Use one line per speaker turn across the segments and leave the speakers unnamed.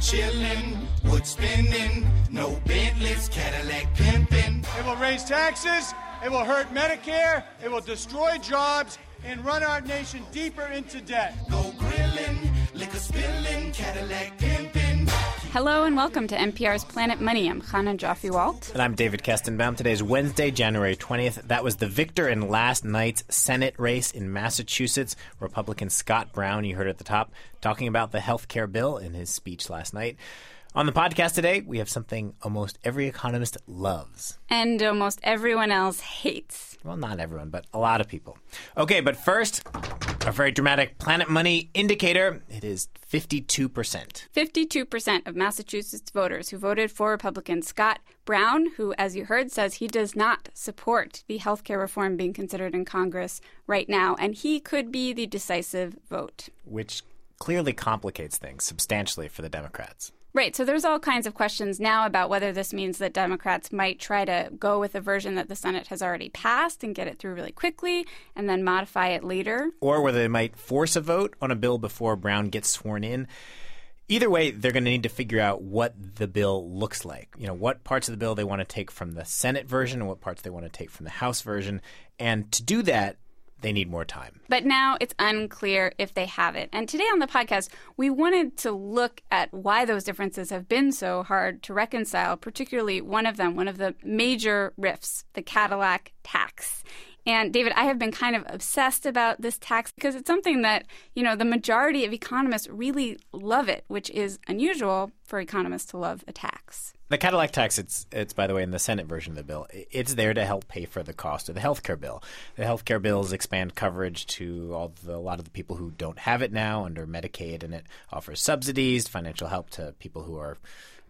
chillin', wood spinning, no Bentleys, Cadillac pimping.
It will raise taxes, it will hurt Medicare, it will destroy jobs, and run our nation deeper into debt.
Go grillin', liquor spillin', Cadillac pimping.
Hello and welcome to NPR's Planet Money. I'm Chana Joffe Walt.
And I'm David Kestenbaum. Today is Wednesday, January 20th. That was the victor in last night's Senate race in Massachusetts. Republican Scott Brown, you heard at the top, talking about the health care bill in his speech last night. On the podcast today, we have something almost every economist loves.
And almost everyone else hates.
Well, not everyone, but a lot of people. Okay, but first, a very dramatic Planet Money indicator. It is 52%.
52% of Massachusetts voters who voted for Republican Scott Brown, who, as you heard, says he does not support the health care reform being considered in Congress right now, and he could be the decisive vote.
Which clearly complicates things substantially for the Democrats.
Right. So there's all kinds of questions now about whether this means that Democrats might try to go with a version that the Senate has already passed and get it through really quickly and then modify it later.
Or whether they might force a vote on a bill before Brown gets sworn in. Either way, they're going to need to figure out what the bill looks like. You know, what parts of the bill they want to take from the Senate version and what parts they want to take from the House version. And to do that, they need more time.
But now it's unclear if they have it. And today on the podcast, we wanted to look at why those differences have been so hard to reconcile, particularly one of them, one of the major rifts, the Cadillac tax. And David, I have been kind of obsessed about this tax because it's something that, you know, the majority of economists really love it, which is unusual for economists to love a tax.
The Cadillac tax, it's, it's by the way in the Senate version of the bill. It's there to help pay for the cost of the health care bill. The health care bills expand coverage to all the, a lot of the people who don't have it now under Medicaid, and it offers subsidies, financial help to people who are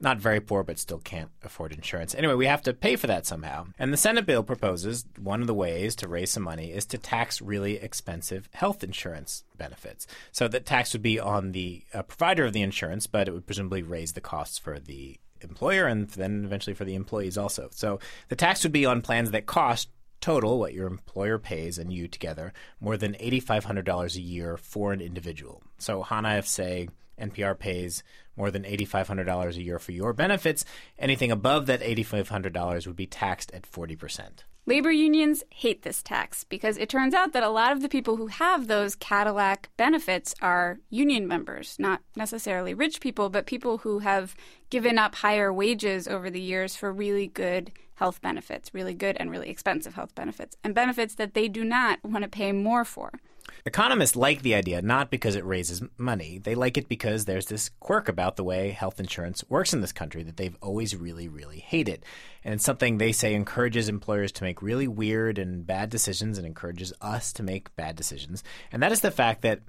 not very poor but still can't afford insurance. Anyway, we have to pay for that somehow. And the Senate bill proposes one of the ways to raise some money is to tax really expensive health insurance benefits. So that tax would be on the uh, provider of the insurance, but it would presumably raise the costs for the employer and then eventually for the employees also. So the tax would be on plans that cost total what your employer pays and you together more than $8500 a year for an individual. So Chana if say NPR pays more than $8,500 a year for your benefits. Anything above that $8,500 would be taxed at 40%.
Labor unions hate this tax because it turns out that a lot of the people who have those Cadillac benefits are union members, not necessarily rich people, but people who have given up higher wages over the years for really good health benefits, really good and really expensive health benefits, and benefits that they do not want to pay more for.
Economists like the idea not because it raises money. They like it because there's this quirk about the way health insurance works in this country that they've always really, really hated. And it's something they say encourages employers to make really weird and bad decisions and encourages us to make bad decisions. And that is the fact that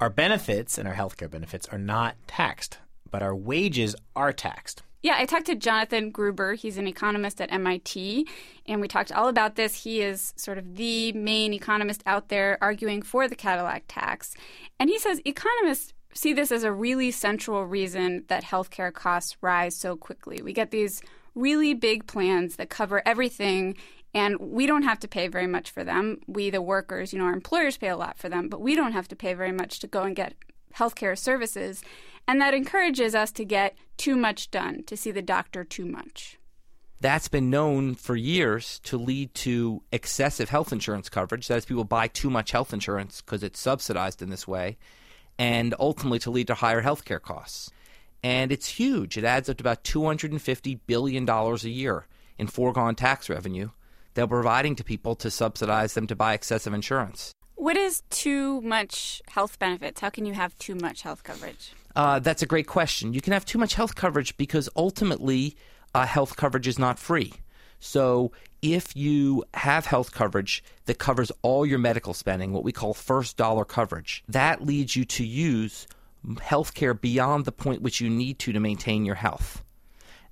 our benefits and our healthcare benefits are not taxed, but our wages are taxed.
Yeah, I talked to Jonathan Gruber. He's an economist at MIT, and we talked all about this. He is sort of the main economist out there arguing for the Cadillac tax. And he says economists see this as a really central reason that healthcare costs rise so quickly. We get these really big plans that cover everything and we don't have to pay very much for them. We, the workers, you know, our employers pay a lot for them, but we don't have to pay very much to go and get healthcare services. And that encourages us to get too much done, to see the doctor too much.
That's been known for years to lead to excessive health insurance coverage. That is, people buy too much health insurance because it's subsidized in this way, and ultimately to lead to higher health care costs. And it's huge. It adds up to about $250 billion a year in foregone tax revenue they're providing to people to subsidize them to buy excessive insurance.
What is too much health benefits? How can you have too much health coverage?
Uh, that's a great question. You can have too much health coverage because ultimately, uh, health coverage is not free. So, if you have health coverage that covers all your medical spending, what we call first dollar coverage, that leads you to use health care beyond the point which you need to to maintain your health.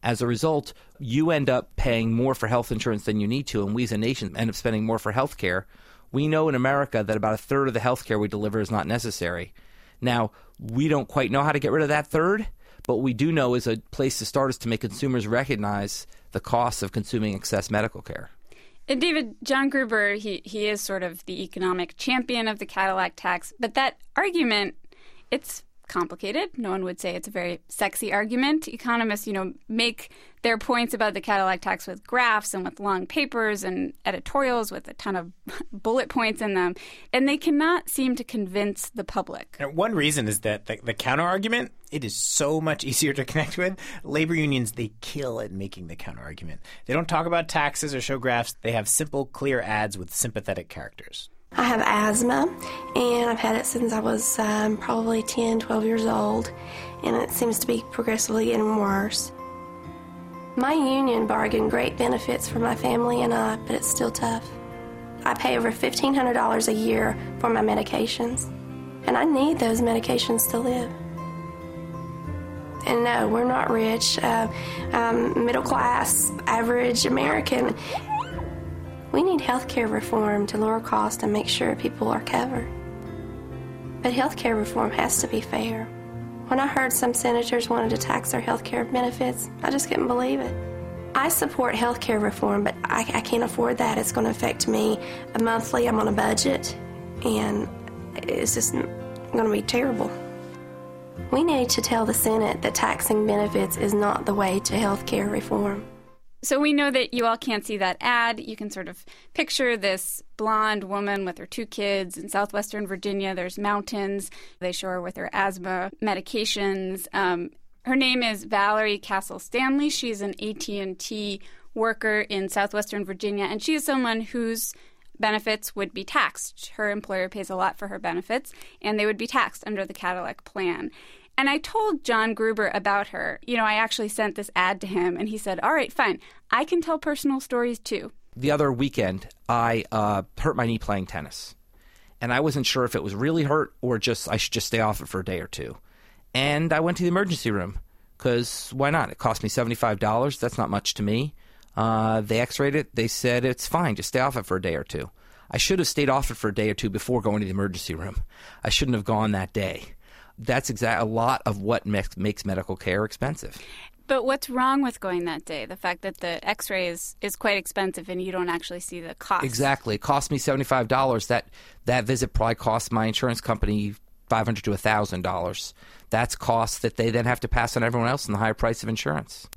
As a result, you end up paying more for health insurance than you need to, and we as a nation end up spending more for health care. We know in America that about a third of the health care we deliver is not necessary. Now, we don't quite know how to get rid of that third, but we do know is a place to start is to make consumers recognize the costs of consuming excess medical care.
And David, John Gruber, he, he is sort of the economic champion of the Cadillac tax, but that argument, it's complicated. No one would say it's a very sexy argument. Economists, you know, make their points about the Cadillac tax with graphs and with long papers and editorials with a ton of bullet points in them, and they cannot seem to convince the public.
One reason is that the, the counter argument it is so much easier to connect with. Labor unions they kill at making the counter argument. They don't talk about taxes or show graphs. They have simple, clear ads with sympathetic characters.
I have asthma, and I've had it since I was um, probably 10, 12 years old, and it seems to be progressively getting worse. My union bargained great benefits for my family and I, but it's still tough. I pay over $1,500 a year for my medications, and I need those medications to live. And no, we're not rich. Uh, um, middle class, average American. We need healthcare reform to lower costs and make sure people are covered. But healthcare reform has to be fair. When I heard some senators wanted to tax their healthcare benefits, I just couldn't believe it. I support healthcare reform, but I, I can't afford that. It's going to affect me monthly. I'm on a budget, and it's just going to be terrible. We need to tell the Senate that taxing benefits is not the way to health care reform.
So we know that you all can't see that ad. You can sort of picture this blonde woman with her two kids in southwestern Virginia. There's mountains. They show her with her asthma medications. Um, her name is Valerie Castle Stanley. She's an AT&T worker in southwestern Virginia, and she is someone whose benefits would be taxed. Her employer pays a lot for her benefits, and they would be taxed under the Cadillac plan. And I told John Gruber about her. You know, I actually sent this ad to him, and he said, All right, fine. I can tell personal stories too.
The other weekend, I uh, hurt my knee playing tennis. And I wasn't sure if it was really hurt or just I should just stay off it for a day or two. And I went to the emergency room because why not? It cost me $75. That's not much to me. Uh, they x rayed it. They said it's fine. Just stay off it for a day or two. I should have stayed off it for a day or two before going to the emergency room. I shouldn't have gone that day that's exact a lot of what makes, makes medical care expensive.
But what's wrong with going that day? The fact that the X-ray is, is quite expensive and you don't actually see the cost.
Exactly, it cost me seventy five dollars. That that visit probably cost my insurance company five hundred to thousand dollars. That's costs that they then have to pass on everyone else in the higher price of insurance.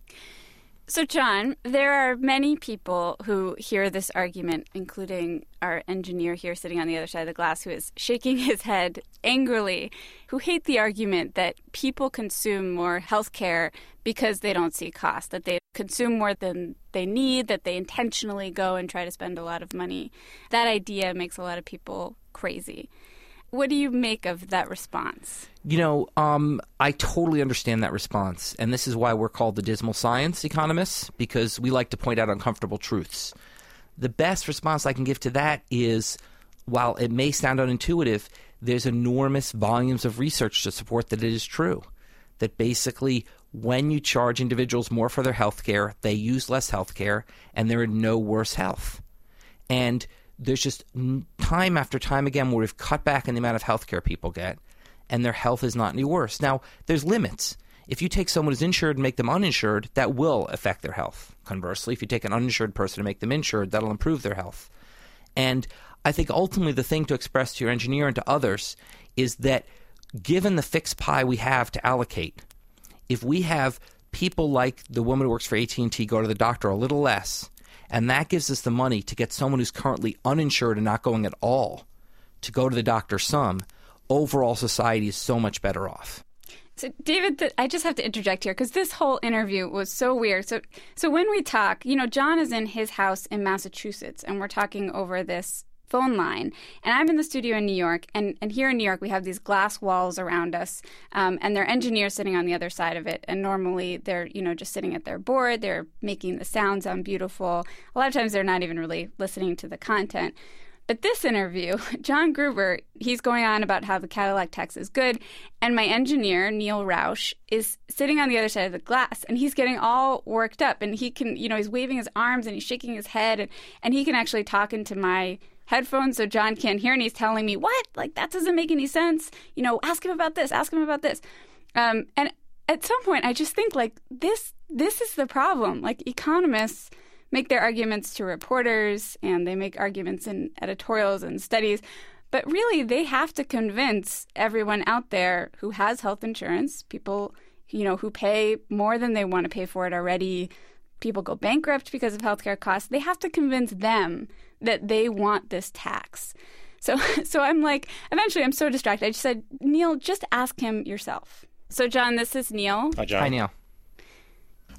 So, John, there are many people who hear this argument, including our engineer here sitting on the other side of the glass, who is shaking his head angrily, who hate the argument that people consume more health care because they don't see cost, that they consume more than they need, that they intentionally go and try to spend a lot of money. That idea makes a lot of people crazy. What do you make of that response?
You know, um, I totally understand that response. And this is why we're called the dismal science economists, because we like to point out uncomfortable truths. The best response I can give to that is while it may sound unintuitive, there's enormous volumes of research to support that it is true. That basically, when you charge individuals more for their health care, they use less health care and they're in no worse health. And there's just time after time again where we've cut back on the amount of health care people get and their health is not any worse. Now, there's limits. If you take someone who's insured and make them uninsured, that will affect their health. Conversely, if you take an uninsured person and make them insured, that'll improve their health. And I think ultimately the thing to express to your engineer and to others is that given the fixed pie we have to allocate, if we have people like the woman who works for AT&T go to the doctor a little less and that gives us the money to get someone who's currently uninsured and not going at all to go to the doctor some. Overall, society is so much better off.
So, David, th- I just have to interject here because this whole interview was so weird. So, so when we talk, you know, John is in his house in Massachusetts, and we're talking over this phone line. And I'm in the studio in New York, and, and here in New York, we have these glass walls around us, um, and there are engineers sitting on the other side of it. And normally they're, you know, just sitting at their board, they're making the sound sound beautiful. A lot of times they're not even really listening to the content. But this interview, John Gruber, he's going on about how the Cadillac tax is good, and my engineer, Neil Roush, is sitting on the other side of the glass, and he's getting all worked up, and he can, you know, he's waving his arms and he's shaking his head, and, and he can actually talk into my headphones so John can't hear, and he's telling me, What? Like, that doesn't make any sense. You know, ask him about this, ask him about this. Um, and at some point, I just think, like, this, this is the problem. Like, economists make their arguments to reporters and they make arguments in editorials and studies. But really, they have to convince everyone out there who has health insurance, people, you know, who pay more than they want to pay for it already, people go bankrupt because of healthcare costs. They have to convince them that they want this tax. So, so I'm like, eventually, I'm so distracted. I just said, Neil, just ask him yourself. So, John, this is Neil.
Hi, John.
Hi, Neil.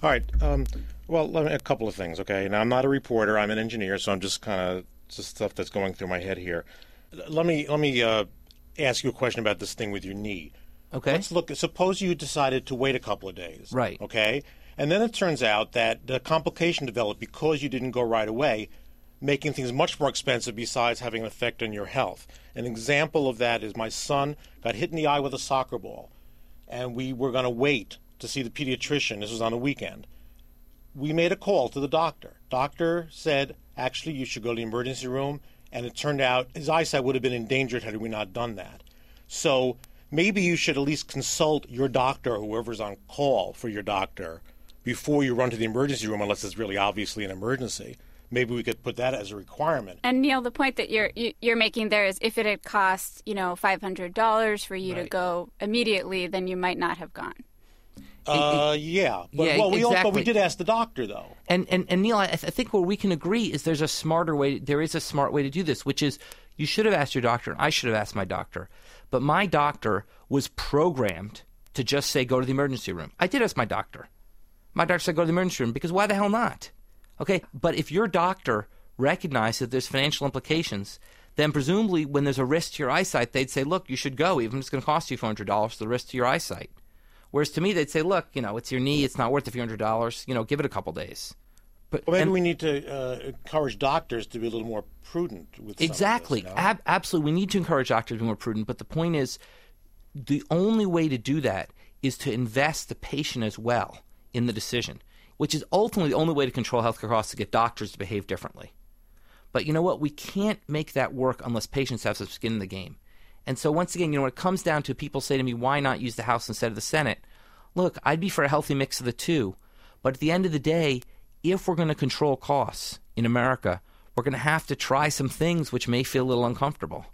All right. Um, well, let me, a couple of things. Okay. Now, I'm not a reporter. I'm an engineer, so I'm just kind of just stuff that's going through my head here. Let me let me uh, ask you a question about this thing with your knee.
Okay.
Let's look. Suppose you decided to wait a couple of days.
Right.
Okay. And then it turns out that the complication developed because you didn't go right away, making things much more expensive besides having an effect on your health. An example of that is my son got hit in the eye with a soccer ball, and we were going to wait to see the pediatrician. This was on a weekend. We made a call to the doctor. Doctor said, actually, you should go to the emergency room, and it turned out his eyesight would have been endangered had we not done that. So maybe you should at least consult your doctor or whoever's on call for your doctor before you run to the emergency room, unless it's really obviously an emergency. Maybe we could put that as a requirement.
And Neil, the point that you're you- you're making there is, if it had cost you know five hundred dollars for you to go immediately, then you might not have gone.
Uh, yeah. But,
yeah,
well, we also, but we did ask the doctor, though.
And and and Neil, I, th- I think where we can agree is there's a smarter way. There is a smart way to do this, which is you should have asked your doctor, and I should have asked my doctor. But my doctor was programmed to just say go to the emergency room. I did ask my doctor. My doctor said go to the emergency room because why the hell not? Okay, but if your doctor recognized that there's financial implications, then presumably when there's a risk to your eyesight, they'd say, look, you should go, even if it's going to cost you four hundred dollars for the risk to your eyesight. Whereas to me, they'd say, look, you know, it's your knee, it's not worth a few hundred dollars. You know, give it a couple days. But
Well, maybe
and-
we need to uh, encourage doctors to be a little more prudent with this,
Exactly.
you know?
Ab- absolutely. We need to encourage doctors to be more prudent. But the point is, the only way to do that is to invest the patient as well in the decision, which is ultimately the only way to control healthcare costs to get doctors to behave differently. But you know what? We can't make that work unless patients have some skin in the game. And so, once again, you know, when it comes down to people say to me, why not use the House instead of the Senate? Look, I'd be for a healthy mix of the two. But at the end of the day, if we're going to control costs in America, we're going to have to try some things which may feel a little uncomfortable.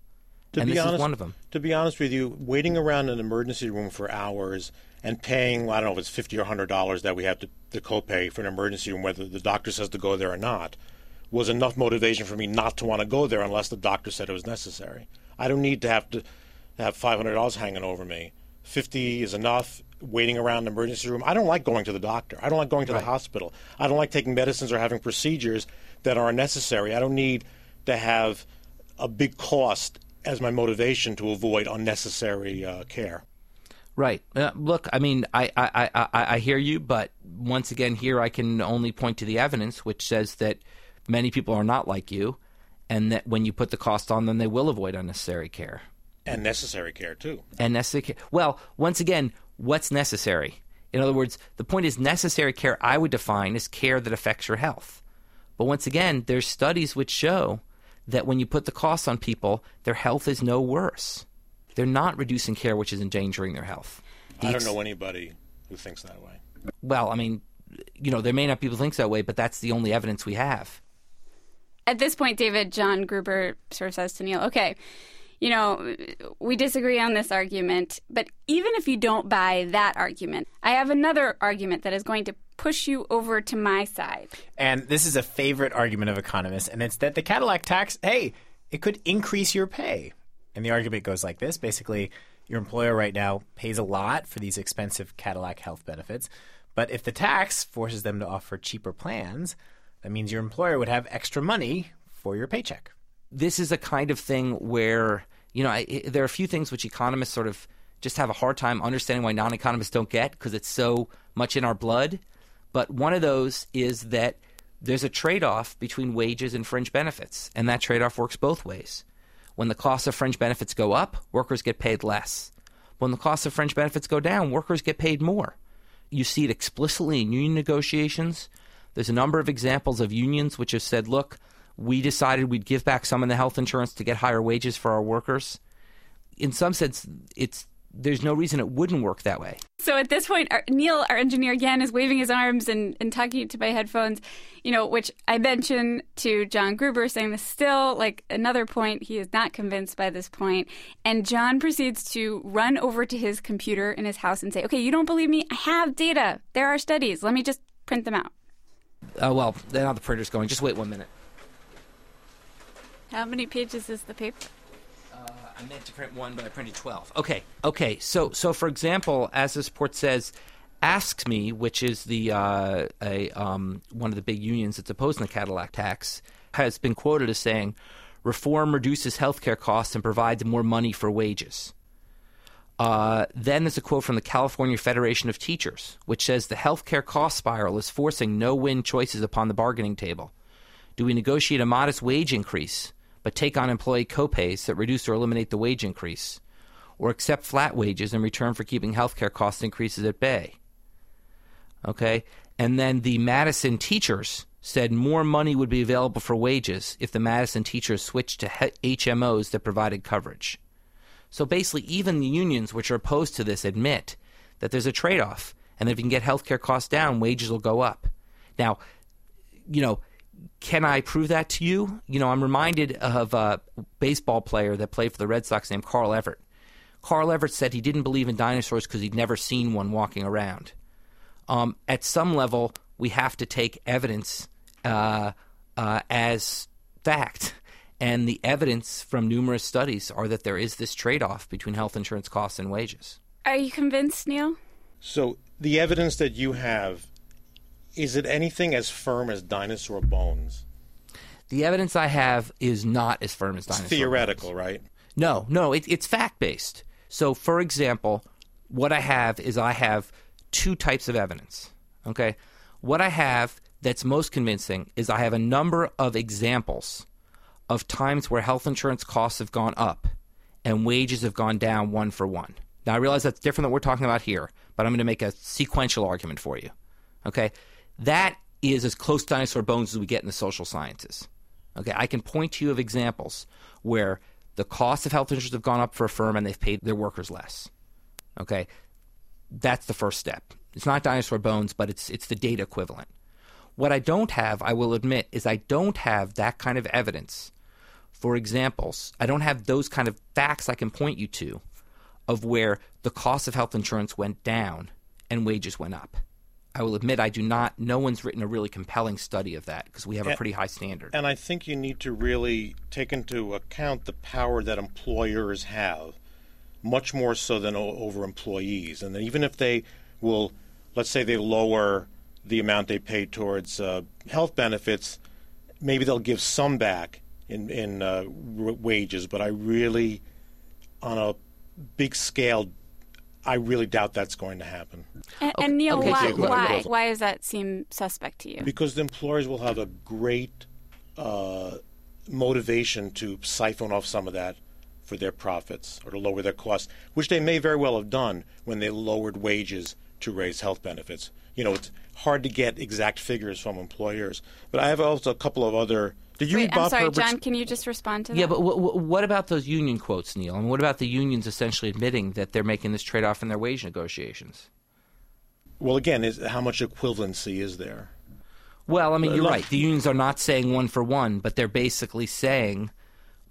To
and
be
this
honest,
is one of them.
To be honest with you, waiting around an emergency room for hours and paying, I don't know if it's fifty or hundred dollars that we have to, to copay for an emergency room, whether the doctor says to go there or not, was enough motivation for me not to want to go there unless the doctor said it was necessary. I don't need to have to have five hundred dollars hanging over me. Fifty is enough. Waiting around an emergency room. I don't like going to the doctor. I don't like going to the hospital. I don't like taking medicines or having procedures that are unnecessary. I don't need to have a big cost as my motivation to avoid unnecessary uh, care.
Right. Uh, look, I mean, I, I, I, I I hear you, but once again, here I can only point to the evidence, which says that many people are not like you, and that when you put the cost on them, they will avoid unnecessary care.
And necessary care, too.
And necessary care. Well, once again, what's necessary? In other words, the point is necessary care I would define as care that affects your health. But once again, there's studies which show that when you put the costs on people, their health is no worse. They're not reducing care which is endangering their health. The
I don't know anybody who thinks that way.
well, I mean, you know, there may not be people who think that way, but that's the only evidence we have.
At this point, David, John Gruber sort of says to Neil, okay, you know, we disagree on this argument, but even if you don't buy that argument, I have another argument that is going to push you over to my side.
And this is a favorite argument of economists, and it's that the Cadillac tax, hey, it could increase your pay. And the argument goes like this basically, your employer right now pays a lot for these expensive Cadillac health benefits, but if the tax forces them to offer cheaper plans, that means your employer would have extra money for your paycheck.
This is a kind of thing where, you know, I, I- there are a few things which economists sort of just have a hard time understanding why non economists don't get because it's so much in our blood. But one of those is that there's a trade off between wages and fringe benefits, and that trade off works both ways. When the costs of fringe benefits go up, workers get paid less. When the costs of fringe benefits go down, workers get paid more. You see it explicitly in union negotiations. There's a number of examples of unions which have said, look, we decided we'd give back some of the health insurance to get higher wages for our workers. In some sense, it's there's no reason it wouldn't work that way.
So at this point, our, Neil, our engineer again, is waving his arms and, and talking to my headphones, you know, which I mentioned to John Gruber, saying this still, like another point, he is not convinced by this point. And John proceeds to run over to his computer in his house and say, okay, you don't believe me? I have data. There are studies. Let me just print them out.
Uh, well, now the printer's going. Just wait one minute.
How many pages is the paper?
I meant to print one, but I printed 12. Okay, okay. So, so for example, as this report says, AFSCME, which is the uh, a um, one of the big unions that's opposing the Cadillac tax, has been quoted as saying, "Reform reduces healthcare costs and provides more money for wages." Uh, then there's a quote from the California Federation of Teachers, which says the healthcare cost spiral is forcing no-win choices upon the bargaining table. Do we negotiate a modest wage increase? But take on employee copays that reduce or eliminate the wage increase, or accept flat wages in return for keeping healthcare cost increases at bay. Okay? And then the Madison teachers said more money would be available for wages if the Madison teachers switched to HMOs that provided coverage. So basically, even the unions, which are opposed to this, admit that there's a trade off. And if you can get healthcare costs down, wages will go up. Now, you know, can I prove that to you? You know, I'm reminded of a baseball player that played for the Red Sox named Carl Everett. Carl Everett said he didn't believe in dinosaurs because he'd never seen one walking around. Um, at some level, we have to take evidence uh, uh, as fact. And the evidence from numerous studies are that there is this trade off between health insurance costs and wages.
Are you convinced, Neil?
So, the evidence that you have is it anything as firm as dinosaur bones?
The evidence I have is not as firm as dinosaur.
It's theoretical,
bones.
right?
No, no, it, it's fact based. So, for example, what I have is I have two types of evidence. Okay, what I have that's most convincing is I have a number of examples of times where health insurance costs have gone up and wages have gone down one for one. Now, I realize that's different than what we're talking about here, but I'm going to make a sequential argument for you. Okay, that is as close to dinosaur bones as we get in the social sciences. Okay, I can point to you of examples where the cost of health insurance have gone up for a firm and they've paid their workers less. Okay, that's the first step. It's not dinosaur bones, but it's it's the data equivalent. What I don't have, I will admit, is I don't have that kind of evidence. For examples, I don't have those kind of facts I can point you to of where the cost of health insurance went down and wages went up. I will admit I do not. No one's written a really compelling study of that because we have a pretty high standard.
And I think you need to really take into account the power that employers have, much more so than o- over employees. And even if they will, let's say they lower the amount they pay towards uh, health benefits, maybe they'll give some back in in uh, r- wages. But I really, on a big scale, I really doubt that's going to happen.
And, and Neil,
okay,
why,
so-
why, why does that seem suspect to you?
Because the employers will have a great uh, motivation to siphon off some of that for their profits or to lower their costs, which they may very well have done when they lowered wages to raise health benefits. You know, it's hard to get exact figures from employers. But I have also a couple of other. Did you
Wait,
read
I'm
Bob
sorry,
Herbert's-
John. Can you just respond to that?
yeah, but w- w- what about those union quotes, Neil? And what about the unions essentially admitting that they're making this trade off in their wage negotiations?
Well, again, is how much equivalency is there?
Well, I mean, you're right. The unions are not saying one for one, but they're basically saying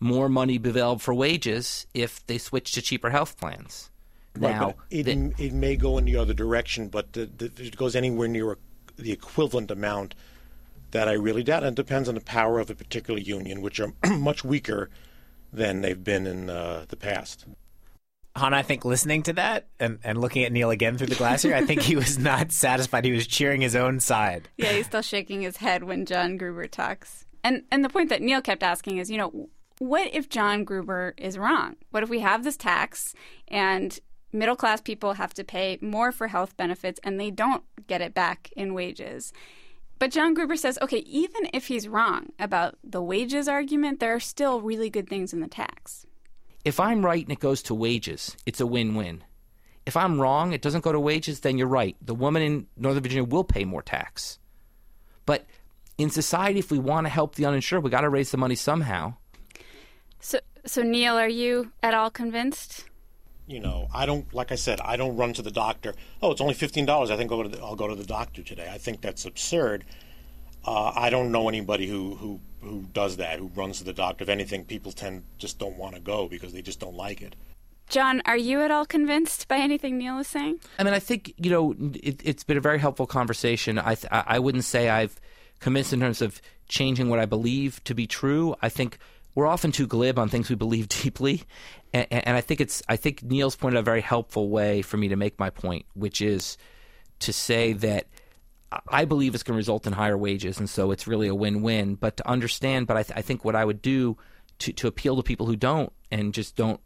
more money be available for wages if they switch to cheaper health plans.
Right,
Now,
it,
the-
it may go in the other direction, but the, the, if it goes anywhere near the equivalent amount, that I really doubt. And it depends on the power of a particular union, which are much weaker than they've been in uh, the past.
Han, I think listening to that and, and looking at Neil again through the glass here, I think he was not satisfied. He was cheering his own side.
Yeah, he's still shaking his head when John Gruber talks. And and the point that Neil kept asking is, you know, what if John Gruber is wrong? What if we have this tax and middle class people have to pay more for health benefits and they don't get it back in wages? But John Gruber says, okay, even if he's wrong about the wages argument, there are still really good things in the tax.
if I'm right and it goes to wages, it's a win win. If I'm wrong, it doesn't go to wages, then you're right. The woman in Northern Virginia will pay more tax. But in society, if we want to help the uninsured, we got to raise the money somehow.
So so Neil, are you at all convinced?
You know, I don't like I said, I don't run to the doctor. Oh, it's only fifteen dollars. I think I'll go, to the, I'll go to the doctor today. I think that's absurd. Uh, I don't know anybody who, who who does that, who runs to the doctor. If anything, people tend just don't want to go because they just don't like it.
John, are you at all convinced by anything Neil is saying?
I mean, I think you know it, has been a very helpful conversation. I th- I wouldn't say I've convinced in terms of changing what I believe to be true. I think we're often too glib on things we believe deeply, and, and I think it's I think Neil's pointed a very helpful way for me to make my point, which is to say that I believe it's going to result in higher wages, and so it's really a win-win. But to understand, but I, th- I think what I would do to to appeal to people who don't and just don't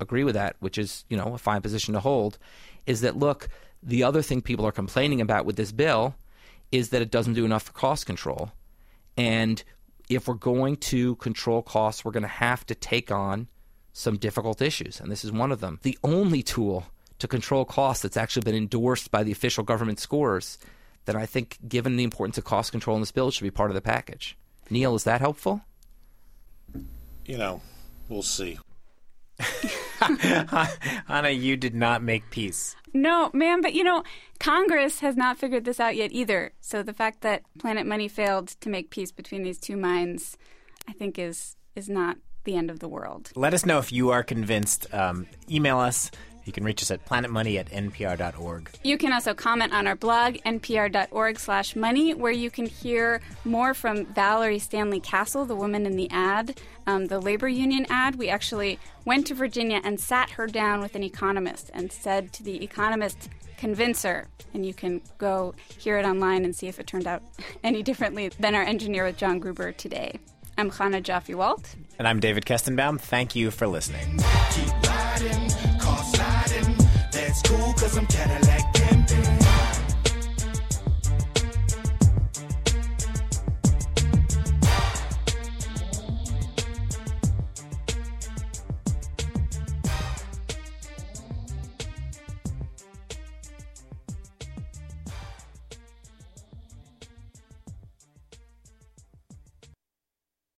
agree with that, which is you know a fine position to hold, is that look, the other thing people are complaining about with this bill is that it doesn't do enough for cost control, and if we're going to control costs, we're going to have to take on some difficult issues, and this is one of them. The only tool to control costs that's actually been endorsed by the official government scores that I think, given the importance of cost control in this bill, should be part of the package. Neil, is that helpful?
You know, we'll see.
Anna, you did not make peace.
No, ma'am, but you know, Congress has not figured this out yet either. So the fact that Planet Money failed to make peace between these two minds, I think, is is not the end of the world.
Let us know if you are convinced. Um, email us you can reach us at planetmoney at npr.org.
You can also comment on our blog, npr.org slash money, where you can hear more from Valerie Stanley Castle, the woman in the ad, um, the labor union ad. We actually went to Virginia and sat her down with an economist and said to the economist, convince her. And you can go hear it online and see if it turned out any differently than our engineer with John Gruber today. I'm Chana Joffe Walt.
And I'm David Kestenbaum. Thank you for listening
sliding, car sliding. That's cool, cause I'm Cadillac pimping.